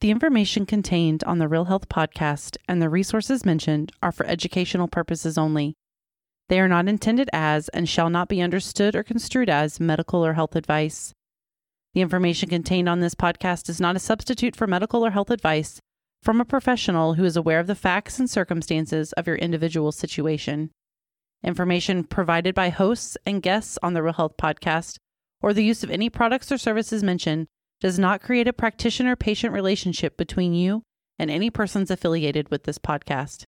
The information contained on the Real Health podcast and the resources mentioned are for educational purposes only. They are not intended as and shall not be understood or construed as medical or health advice. The information contained on this podcast is not a substitute for medical or health advice from a professional who is aware of the facts and circumstances of your individual situation. Information provided by hosts and guests on the Real Health podcast or the use of any products or services mentioned does not create a practitioner patient relationship between you and any persons affiliated with this podcast.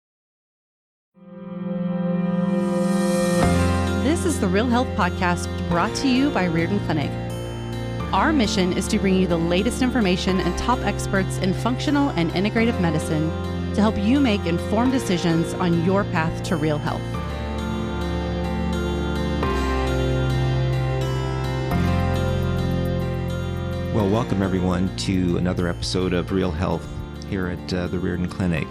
This is the Real Health Podcast brought to you by Riordan Clinic. Our mission is to bring you the latest information and top experts in functional and integrative medicine to help you make informed decisions on your path to real health. Well, welcome everyone to another episode of Real Health here at uh, the Riordan Clinic.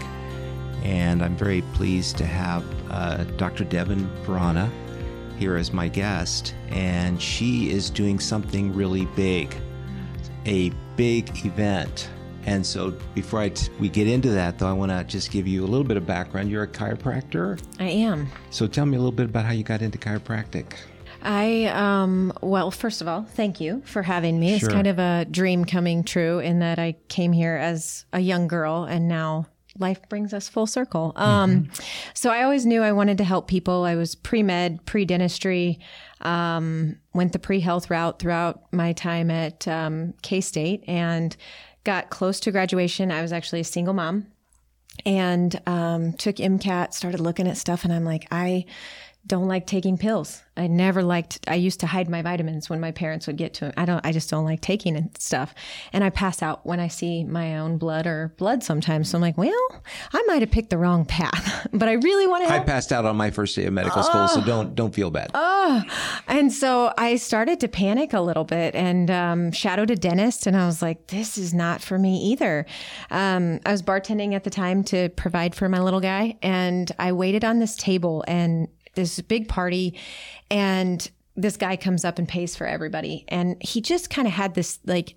And I'm very pleased to have uh, Dr. Devin Vrana here as my guest. And she is doing something really big, a big event. And so before I t- we get into that, though, I want to just give you a little bit of background. You're a chiropractor. I am. So tell me a little bit about how you got into chiropractic. I, um, well, first of all, thank you for having me. It's kind of a dream coming true in that I came here as a young girl and now life brings us full circle. Um, so I always knew I wanted to help people. I was pre med, pre dentistry, um, went the pre health route throughout my time at um, K State and got close to graduation. I was actually a single mom and um, took MCAT, started looking at stuff, and I'm like, I don't like taking pills. I never liked. I used to hide my vitamins when my parents would get to them. I don't. I just don't like taking and stuff. And I pass out when I see my own blood or blood sometimes. So I'm like, well, I might have picked the wrong path, but I really want to I help. passed out on my first day of medical school, so don't don't feel bad. Oh, and so I started to panic a little bit and um, shadowed a dentist, and I was like, "This is not for me either." Um, I was bartending at the time to provide for my little guy, and I waited on this table and this big party, and this guy comes up and pays for everybody, and he just kind of had this like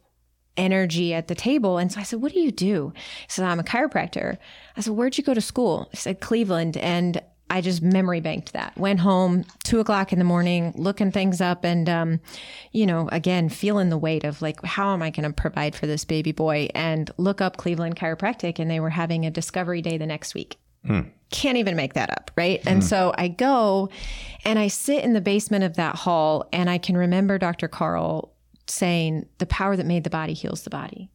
energy at the table. And so I said, What do you do? He said, I'm a chiropractor. I said, Where'd you go to school? He said, Cleveland. And I just memory banked that. Went home, two o'clock in the morning, looking things up, and um, you know, again, feeling the weight of like, how am I going to provide for this baby boy? And look up Cleveland Chiropractic, and they were having a discovery day the next week. Can't even make that up, right? And so I go and I sit in the basement of that hall, and I can remember Dr. Carl saying, The power that made the body heals the body.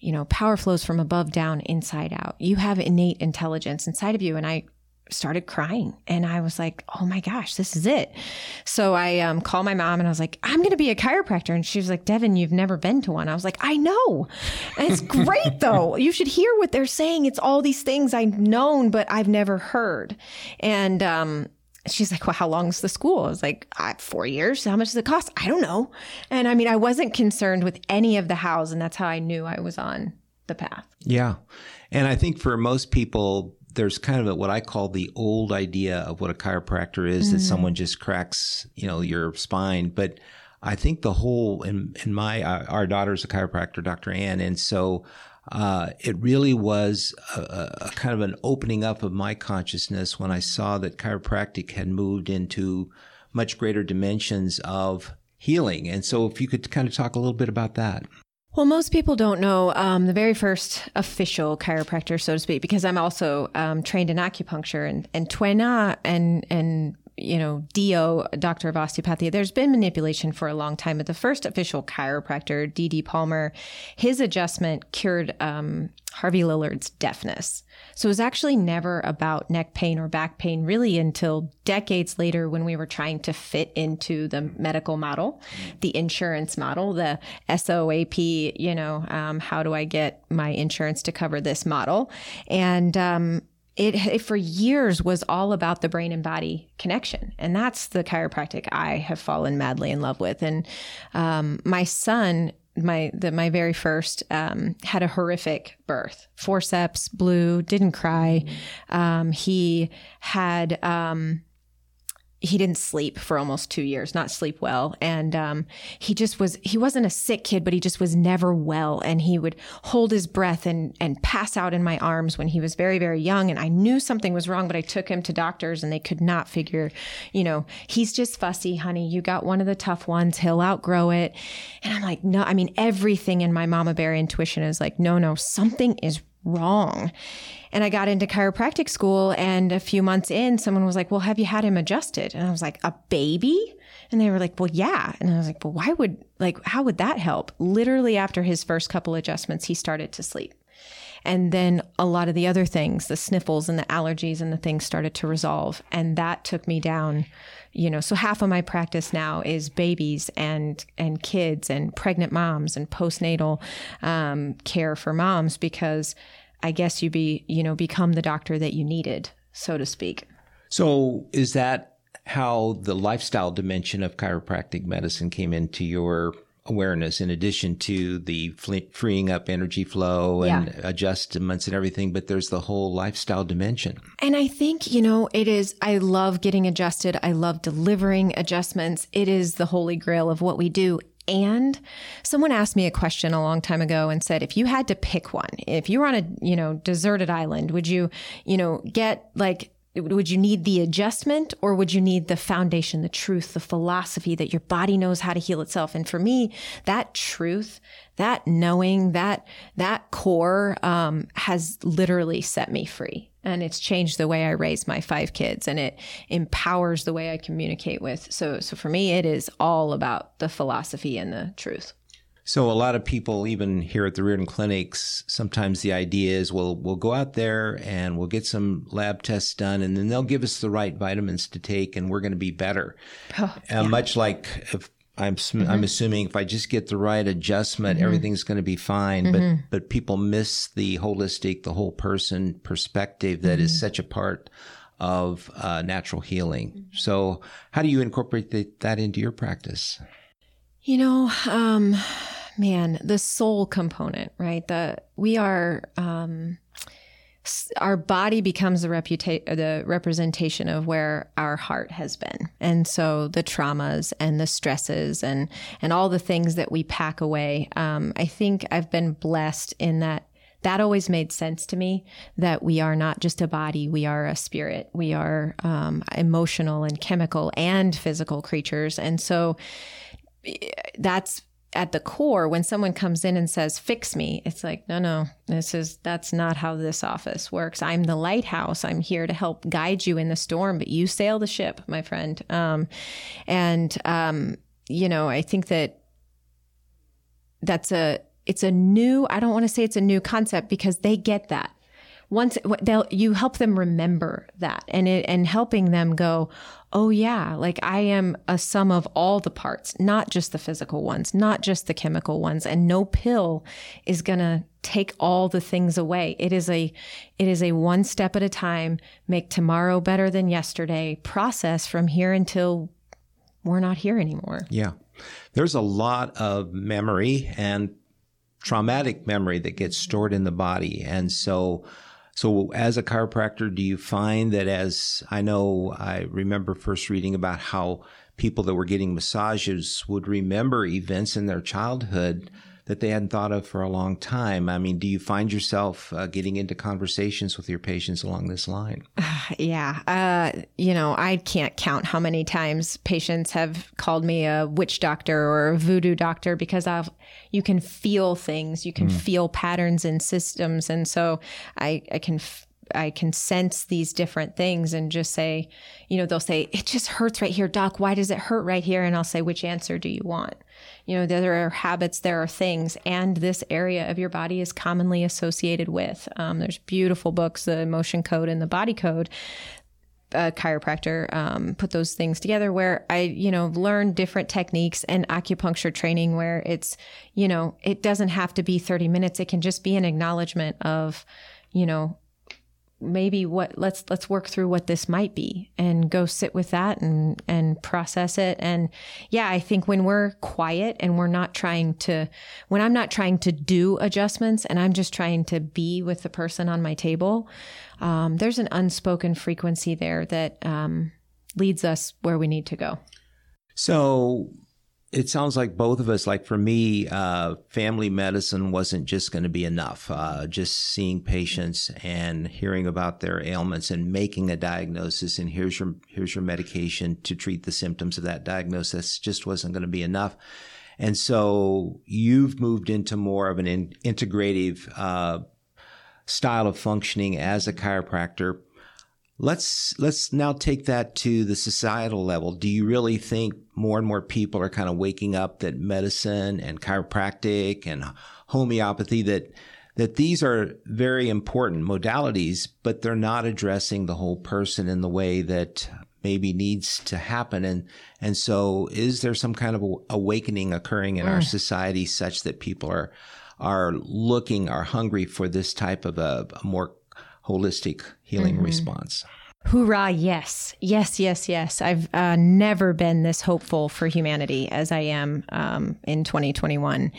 You know, power flows from above down, inside out. You have innate intelligence inside of you. And I started crying and I was like, oh my gosh, this is it. So I um, called my mom and I was like, I'm going to be a chiropractor. And she was like, Devin, you've never been to one. I was like, I know. And it's great though. You should hear what they're saying. It's all these things I've known, but I've never heard. And, um, She's like, well, how long's the school? I was like, four years. How much does it cost? I don't know. And I mean, I wasn't concerned with any of the hows, and that's how I knew I was on the path. Yeah. And I think for most people, there's kind of a, what I call the old idea of what a chiropractor is that someone just cracks, you know, your spine. But I think the whole, in, in my, uh, our daughter's a chiropractor, Dr. Ann. And so, uh, it really was a, a kind of an opening up of my consciousness when I saw that chiropractic had moved into much greater dimensions of healing. And so if you could kind of talk a little bit about that. Well, most people don't know um, the very first official chiropractor, so to speak, because I'm also um, trained in acupuncture and and Tuina and and you know DO, doctor of osteopathy. There's been manipulation for a long time, but the first official chiropractor, D.D. Palmer, his adjustment cured um, Harvey Lillard's deafness. So it was actually never about neck pain or back pain, really, until decades later when we were trying to fit into the medical model, the insurance model, the SOAP, you know, um, how do I get my insurance to cover this model? And, um, it, it for years was all about the brain and body connection. And that's the chiropractic i have fallen madly in love with. And um, my son my the my very first um, had a horrific birth. Forceps blue didn't cry. Um, he had um, he didn't sleep for almost two years, not sleep well. And um, he just was, he wasn't a sick kid, but he just was never well. And he would hold his breath and, and pass out in my arms when he was very, very young. And I knew something was wrong, but I took him to doctors and they could not figure, you know, he's just fussy, honey. You got one of the tough ones. He'll outgrow it. And I'm like, no, I mean, everything in my mama bear intuition is like, no, no, something is wrong. And I got into chiropractic school, and a few months in, someone was like, Well, have you had him adjusted? And I was like, A baby? And they were like, Well, yeah. And I was like, Well, why would, like, how would that help? Literally, after his first couple adjustments, he started to sleep. And then a lot of the other things, the sniffles and the allergies and the things started to resolve. And that took me down, you know, so half of my practice now is babies and, and kids and pregnant moms and postnatal um, care for moms because I guess you be, you know, become the doctor that you needed, so to speak. So is that how the lifestyle dimension of chiropractic medicine came into your awareness in addition to the freeing up energy flow and yeah. adjustments and everything but there's the whole lifestyle dimension. And i think you know it is i love getting adjusted. I love delivering adjustments. It is the holy grail of what we do. And someone asked me a question a long time ago and said, if you had to pick one, if you were on a, you know, deserted island, would you, you know, get like would you need the adjustment or would you need the foundation, the truth, the philosophy that your body knows how to heal itself? And for me, that truth, that knowing, that that core um, has literally set me free, and it's changed the way I raise my five kids, and it empowers the way I communicate with. So, so for me, it is all about the philosophy and the truth. So a lot of people, even here at the Riordan Clinics, sometimes the idea is, well, we'll go out there and we'll get some lab tests done, and then they'll give us the right vitamins to take, and we're going to be better. Oh, yeah. uh, much like if I'm mm-hmm. I'm assuming if I just get the right adjustment, mm-hmm. everything's going to be fine. Mm-hmm. But but people miss the holistic, the whole person perspective that is mm-hmm. such a part of uh, natural healing. Mm-hmm. So how do you incorporate the, that into your practice? You know, um, man, the soul component, right? The we are um, our body becomes the reputa- the representation of where our heart has been, and so the traumas and the stresses and and all the things that we pack away. Um, I think I've been blessed in that that always made sense to me that we are not just a body, we are a spirit. We are um, emotional and chemical and physical creatures. And so that's at the core when someone comes in and says fix me it's like no no this is that's not how this office works. I'm the lighthouse. I'm here to help guide you in the storm but you sail the ship my friend. Um, and um, you know i think that that's a it's a new i don't want to say it's a new concept because they get that. Once they'll you help them remember that and it and helping them go oh yeah like i am a sum of all the parts not just the physical ones not just the chemical ones and no pill is going to take all the things away. It is a it is a one step at a time make tomorrow better than yesterday process from here until we're not here anymore. Yeah. There's a lot of memory and traumatic memory that gets stored in the body and so so, as a chiropractor, do you find that as I know, I remember first reading about how people that were getting massages would remember events in their childhood that they hadn't thought of for a long time. I mean, do you find yourself uh, getting into conversations with your patients along this line? yeah. Uh, you know, I can't count how many times patients have called me a witch doctor or a voodoo doctor because I've, you can feel things, you can mm. feel patterns and systems. And so I, I can f- I can sense these different things and just say, you know, they'll say, it just hurts right here, doc. Why does it hurt right here? And I'll say, which answer do you want? You know, there are habits, there are things, and this area of your body is commonly associated with. Um, there's beautiful books, the emotion code and the body code. A chiropractor um, put those things together where I, you know, learned different techniques and acupuncture training where it's, you know, it doesn't have to be 30 minutes. It can just be an acknowledgement of, you know, maybe what let's let's work through what this might be and go sit with that and and process it and yeah i think when we're quiet and we're not trying to when i'm not trying to do adjustments and i'm just trying to be with the person on my table um, there's an unspoken frequency there that um, leads us where we need to go. So it sounds like both of us, like for me, uh, family medicine wasn't just going to be enough. Uh, just seeing patients and hearing about their ailments and making a diagnosis, and here's your here's your medication to treat the symptoms of that diagnosis, just wasn't going to be enough. And so you've moved into more of an in, integrative uh, style of functioning as a chiropractor. Let's let's now take that to the societal level. Do you really think more and more people are kind of waking up that medicine and chiropractic and homeopathy that that these are very important modalities, but they're not addressing the whole person in the way that maybe needs to happen. And and so, is there some kind of awakening occurring in mm. our society such that people are are looking, are hungry for this type of a, a more holistic healing mm-hmm. response? Hoorah, yes. Yes, yes, yes. I've uh, never been this hopeful for humanity as I am um, in 2021.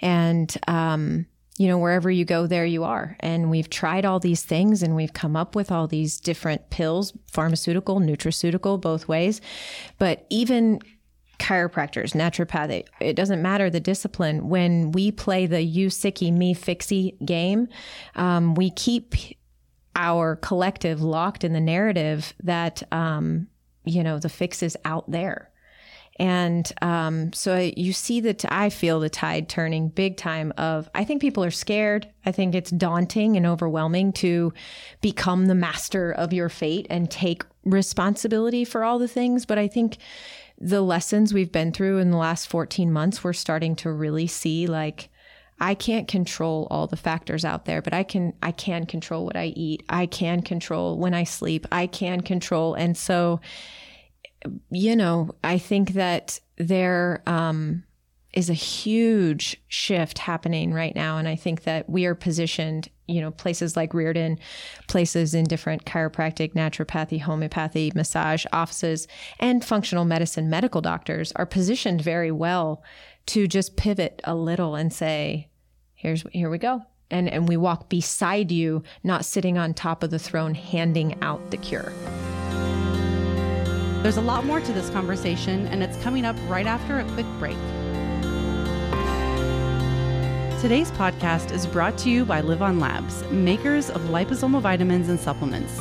And, um, you know, wherever you go, there you are. And we've tried all these things and we've come up with all these different pills, pharmaceutical, nutraceutical, both ways. But even chiropractors, naturopathic, it doesn't matter the discipline. When we play the you sicky, me fixy game, um, we keep our collective locked in the narrative that, um, you know, the fix is out there. And um, so you see that I feel the tide turning big time of I think people are scared. I think it's daunting and overwhelming to become the master of your fate and take responsibility for all the things. But I think the lessons we've been through in the last 14 months, we're starting to really see like, I can't control all the factors out there, but I can I can control what I eat. I can control when I sleep. I can control. And so you know, I think that there um, is a huge shift happening right now. And I think that we are positioned, you know, places like Riordan, places in different chiropractic, naturopathy, homeopathy, massage offices, and functional medicine medical doctors are positioned very well to just pivot a little and say, here's here we go. And and we walk beside you, not sitting on top of the throne handing out the cure. There's a lot more to this conversation, and it's coming up right after a quick break. Today's podcast is brought to you by LivOn Labs, makers of liposomal vitamins and supplements.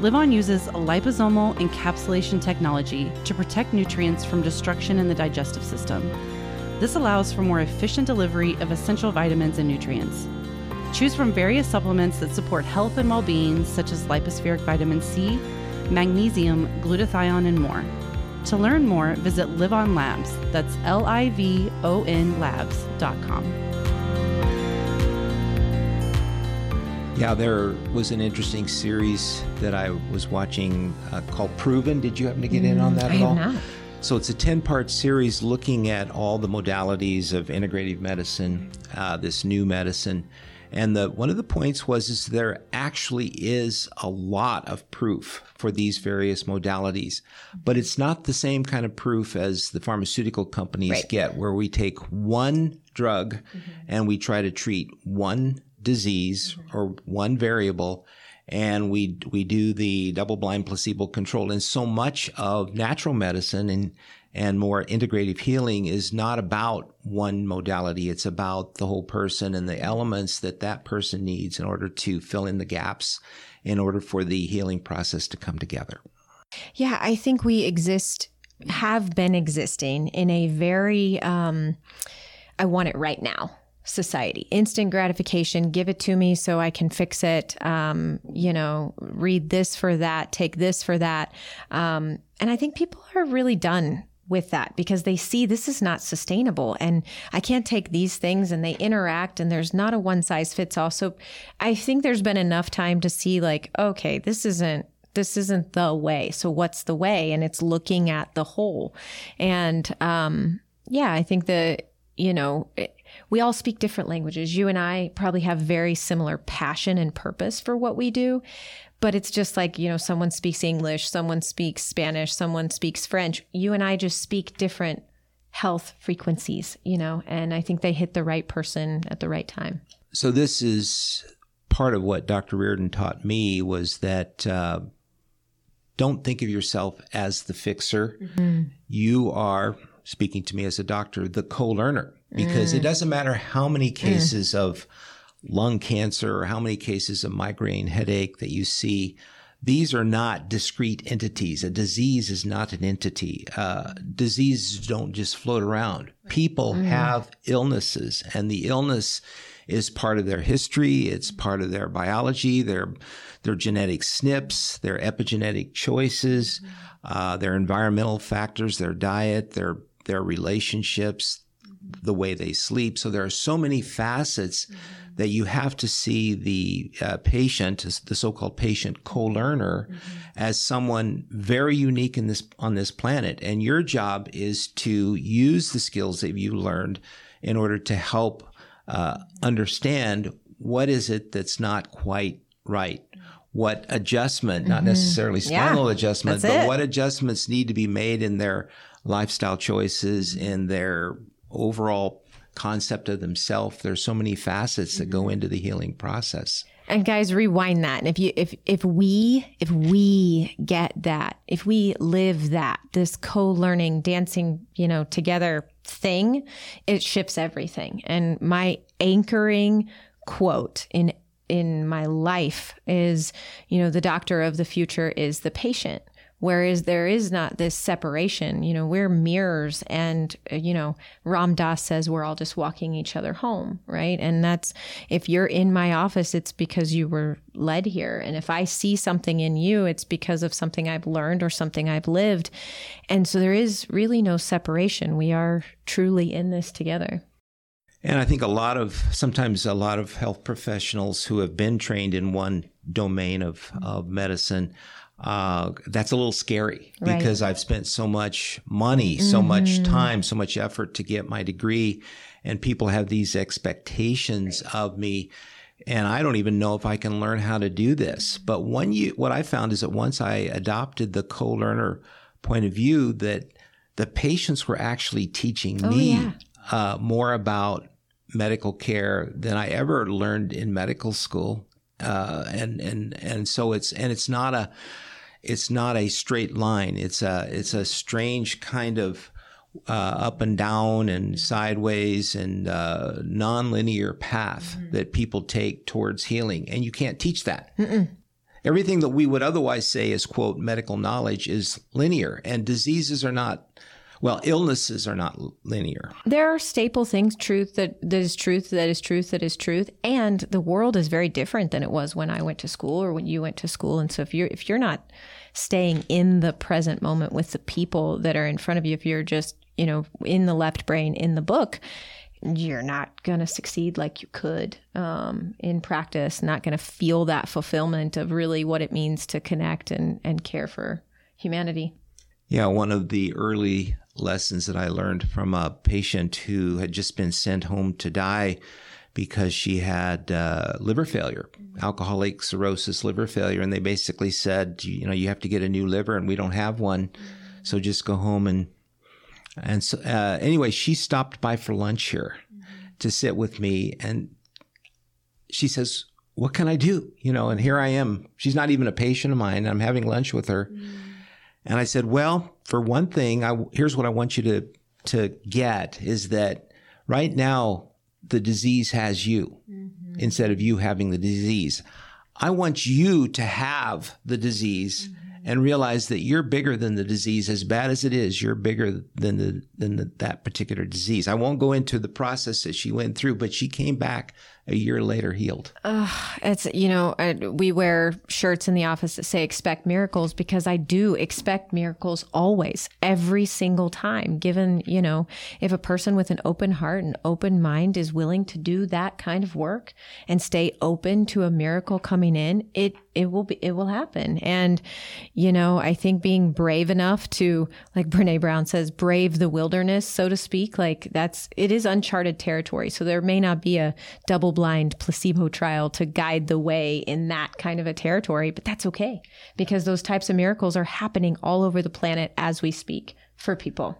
LivOn uses a liposomal encapsulation technology to protect nutrients from destruction in the digestive system. This allows for more efficient delivery of essential vitamins and nutrients. Choose from various supplements that support health and well being, such as Lypo-Spheric vitamin C, magnesium, glutathione, and more. To learn more, visit LivOn Labs. That's L I V O N labs.com. Yeah, there was an interesting series that I was watching uh, called Proven. Did you happen to get in on that mm, at all? Not. So it's a 10 part series looking at all the modalities of integrative medicine, uh, this new medicine. And the one of the points was is there actually is a lot of proof for these various modalities, but it's not the same kind of proof as the pharmaceutical companies right. get, where we take one drug mm-hmm. and we try to treat one disease mm-hmm. or one variable and we we do the double blind placebo control and so much of natural medicine and and more integrative healing is not about one modality. It's about the whole person and the elements that that person needs in order to fill in the gaps in order for the healing process to come together. Yeah, I think we exist, have been existing in a very, um, I want it right now society. Instant gratification, give it to me so I can fix it. Um, you know, read this for that, take this for that. Um, and I think people are really done with that because they see this is not sustainable and I can't take these things and they interact and there's not a one size fits all. So I think there's been enough time to see like, okay, this isn't this isn't the way. So what's the way? And it's looking at the whole. And um yeah, I think the you know, it, we all speak different languages. You and I probably have very similar passion and purpose for what we do, but it's just like, you know, someone speaks English, someone speaks Spanish, someone speaks French. You and I just speak different health frequencies, you know, and I think they hit the right person at the right time. So this is part of what Dr. Riordan taught me was that uh, don't think of yourself as the fixer. You are, speaking to me as a doctor, the co learner because it doesn't matter how many cases of lung cancer or how many cases of migraine headache that you see. These are not discrete entities. A disease is not an entity. Uh, diseases don't just float around. People have illnesses, and the illness is part of their history. It's part of their biology, their their genetic SNPs, their epigenetic choices, uh, their environmental factors, their diet, their their relationships, the way they sleep. So there are so many facets that you have to see the uh, patient, the so-called patient co-learner, as someone very unique in this on this planet. And your job is to use the skills that you learned in order to help uh, understand what is it that's not quite right. What adjustment, not necessarily spinal adjustment, but it. what adjustments need to be made in their lifestyle choices, in their overall concept of themselves. There's so many facets that go mm-hmm. into the healing process. And guys, rewind that. And if you if if we if we get that, if we live that, this co-learning, dancing, you know, together thing, it shifts everything. And my anchoring quote in in my life is, you know, the doctor of the future is the patient. Whereas there is not this separation, you know, we're mirrors and, uh, you know, Ram Dass says we're all just walking each other home, right? And that's, if you're in my office, it's because you were led here. And if I see something in you, it's because of something I've learned or something I've lived. And so there is really no separation. We are truly in this together. And I think a lot of sometimes a lot of health professionals who have been trained in one domain of, of medicine, uh, that's a little scary Right. because I've spent so much money, so much time, so much effort to get my degree, and people have these expectations of me. And I don't even know if I can learn how to do this. But when you, what I found is that once I adopted the co-learner point of view, that the patients were actually teaching me yeah. uh, more about medical care than I ever learned in medical school. Uh, and and and so it's and it's not a it's not a straight line. It's a it's a strange kind of uh, up and down and sideways and uh, non-linear path that people take towards healing, and you can't teach that. Everything that we would otherwise say is quote medical knowledge is linear, and diseases are not. Well, illnesses are not linear. There are staple things, truth that, that is truth, that is truth, that is truth. And the world is very different than it was when I went to school or when you went to school. And so if you're if you're not staying in the present moment with the people that are in front of you, if you're just, you know, in the left brain in the book, you're not going to succeed like you could um, in practice, not going to feel that fulfillment of really what it means to connect and, and care for humanity. Yeah, one of the early lessons that I learned from a patient who had just been sent home to die because she had uh, liver failure, alcoholic cirrhosis liver failure. And they basically said, you know, you have to get a new liver and we don't have one. So just go home and, and so, uh, anyway, she stopped by for lunch here to sit with me. And she says, what can I do? You know, and here I am. She's not even a patient of mine. I'm having lunch with her. And I said, well, for one thing, I, here's what I want you to, to get is that right now the disease has you mm-hmm. instead of you having the disease. I want you to have the disease mm-hmm. and realize that you're bigger than the disease. As bad as it is, you're bigger than the, than the, that particular disease. I won't go into the process that she went through, but she came back a year later healed. It's, you know, I, we wear shirts in the office that say expect miracles because I do expect miracles always, every single time. Given, you know, if a person with an open heart and open mind is willing to do that kind of work and stay open to a miracle coming in, it, it will be, it will happen. And, you know, I think being brave enough to, like Brene Brown says, brave the wilderness, so to speak, like that's, it is uncharted territory. So there may not be a double blind placebo trial to guide the way in that kind of a territory, but that's okay because those types of miracles are happening all over the planet as we speak for people.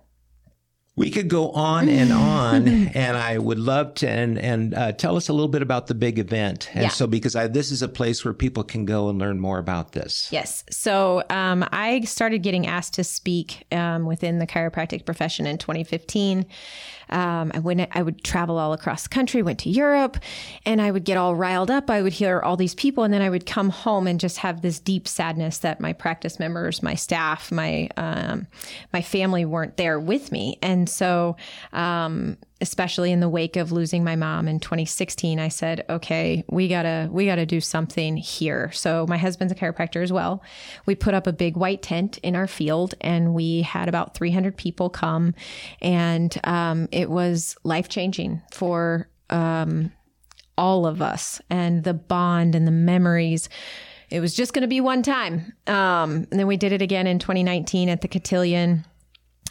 We could go on and on, and I would love to and and uh, tell us a little bit about the big event. And Yeah. so, because I, this is a place where people can go and learn more about this. Yes. So um, I started getting asked to speak um, within the chiropractic profession in 2015. Um, I went. I would travel all across the country. Went to Europe, and I would get all riled up. I would hear all these people, and then I would come home and just have this deep sadness that my practice members, my staff, my um, my family weren't there with me. And so, um, especially in the wake of losing my mom in 2016, I said, "Okay, we gotta we gotta do something here." So my husband's a chiropractor as well. We put up a big white tent in our field, and we had about 300 people come, and um, it was life changing for um, all of us, and the bond and the memories. It was just going to be one time, um, and then we did it again in 2019 at the Cotillion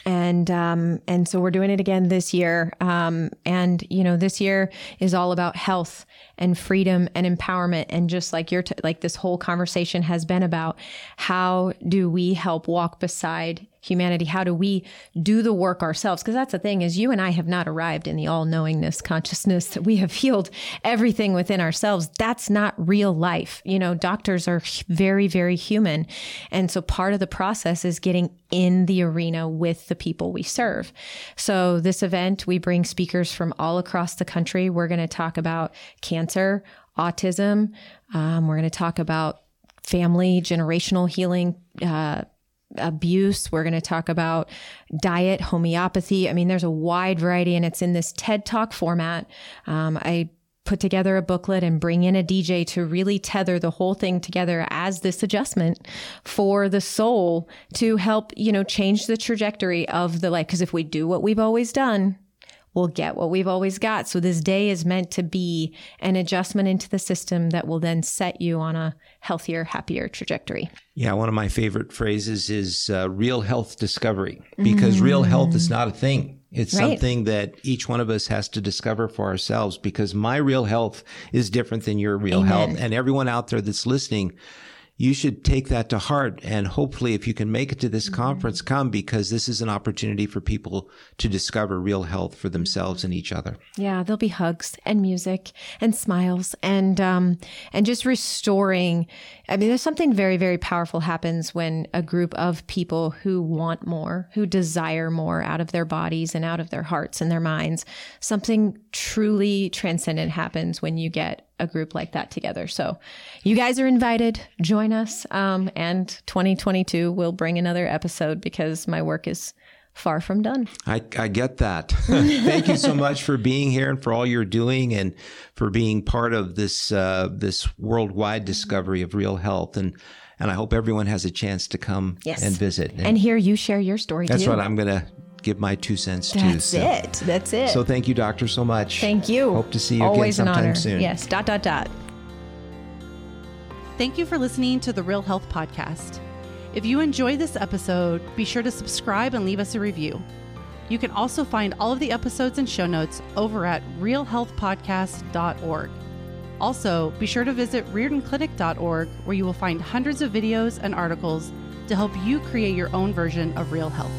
and um, and so we're doing it again this year. Um, and you know, this year is all about health and freedom and empowerment. And just like your t- like this whole conversation has been about, how do we help walk beside humanity? How do we do the work ourselves? Because that's the thing is, you and I have not arrived in the all knowingness consciousness that we have healed everything within ourselves. That's not real life. You know, doctors are very very human, and so part of the process is getting in the arena with the people we serve. So, this event, we bring speakers from all across the country. We're going to talk about cancer, autism. Um, we're going to talk about family, generational healing. Uh, abuse. We're going to talk about diet, homeopathy. I mean, there's a wide variety, and it's in this TED Talk format. Um, I put together a booklet and bring in a DJ to really tether the whole thing together as this adjustment for the soul to help, you know, change the trajectory of the life. Because if we do what we've always done, we'll get what we've always got. So this day is meant to be an adjustment into the system that will then set you on a healthier, happier trajectory. Yeah, one of my favorite phrases is uh, real health discovery because real health is not a thing. It's Right. something that each one of us has to discover for ourselves because my real health is different than your real Amen. health. And everyone out there that's listening, you should take that to heart. And hopefully, if you can make it to this conference, come because this is an opportunity for people to discover real health for themselves and each other. Yeah, there'll be hugs and music and smiles and um and just restoring. I mean, there's something very very powerful happens when a group of people who want more, who desire more out of their bodies and out of their hearts and their minds. Something truly transcendent happens when you get a group like that together. So, you guys are invited. Join us. Um, and 2022 will bring another episode because my work is far from done. I, I get that. Thank you so much for being here and for all you're doing and for being part of this uh, this worldwide discovery of real health. And and I hope everyone has a chance to come Yes. and visit. And, And here you share your story that's too. what I'm going to give my two cents to. That's So- it. That's it. So thank you, doctor, so much. Thank you. Hope to see you Always again an sometime honor. soon. Yes. Dot dot dot. Thank you for listening to the Real Health Podcast. If you enjoyed this episode, be sure to subscribe and leave us a review. You can also find all of the episodes and show notes over at realhealthpodcast.org. Also, be sure to visit riordanclinic.org where you will find hundreds of videos and articles to help you create your own version of real health.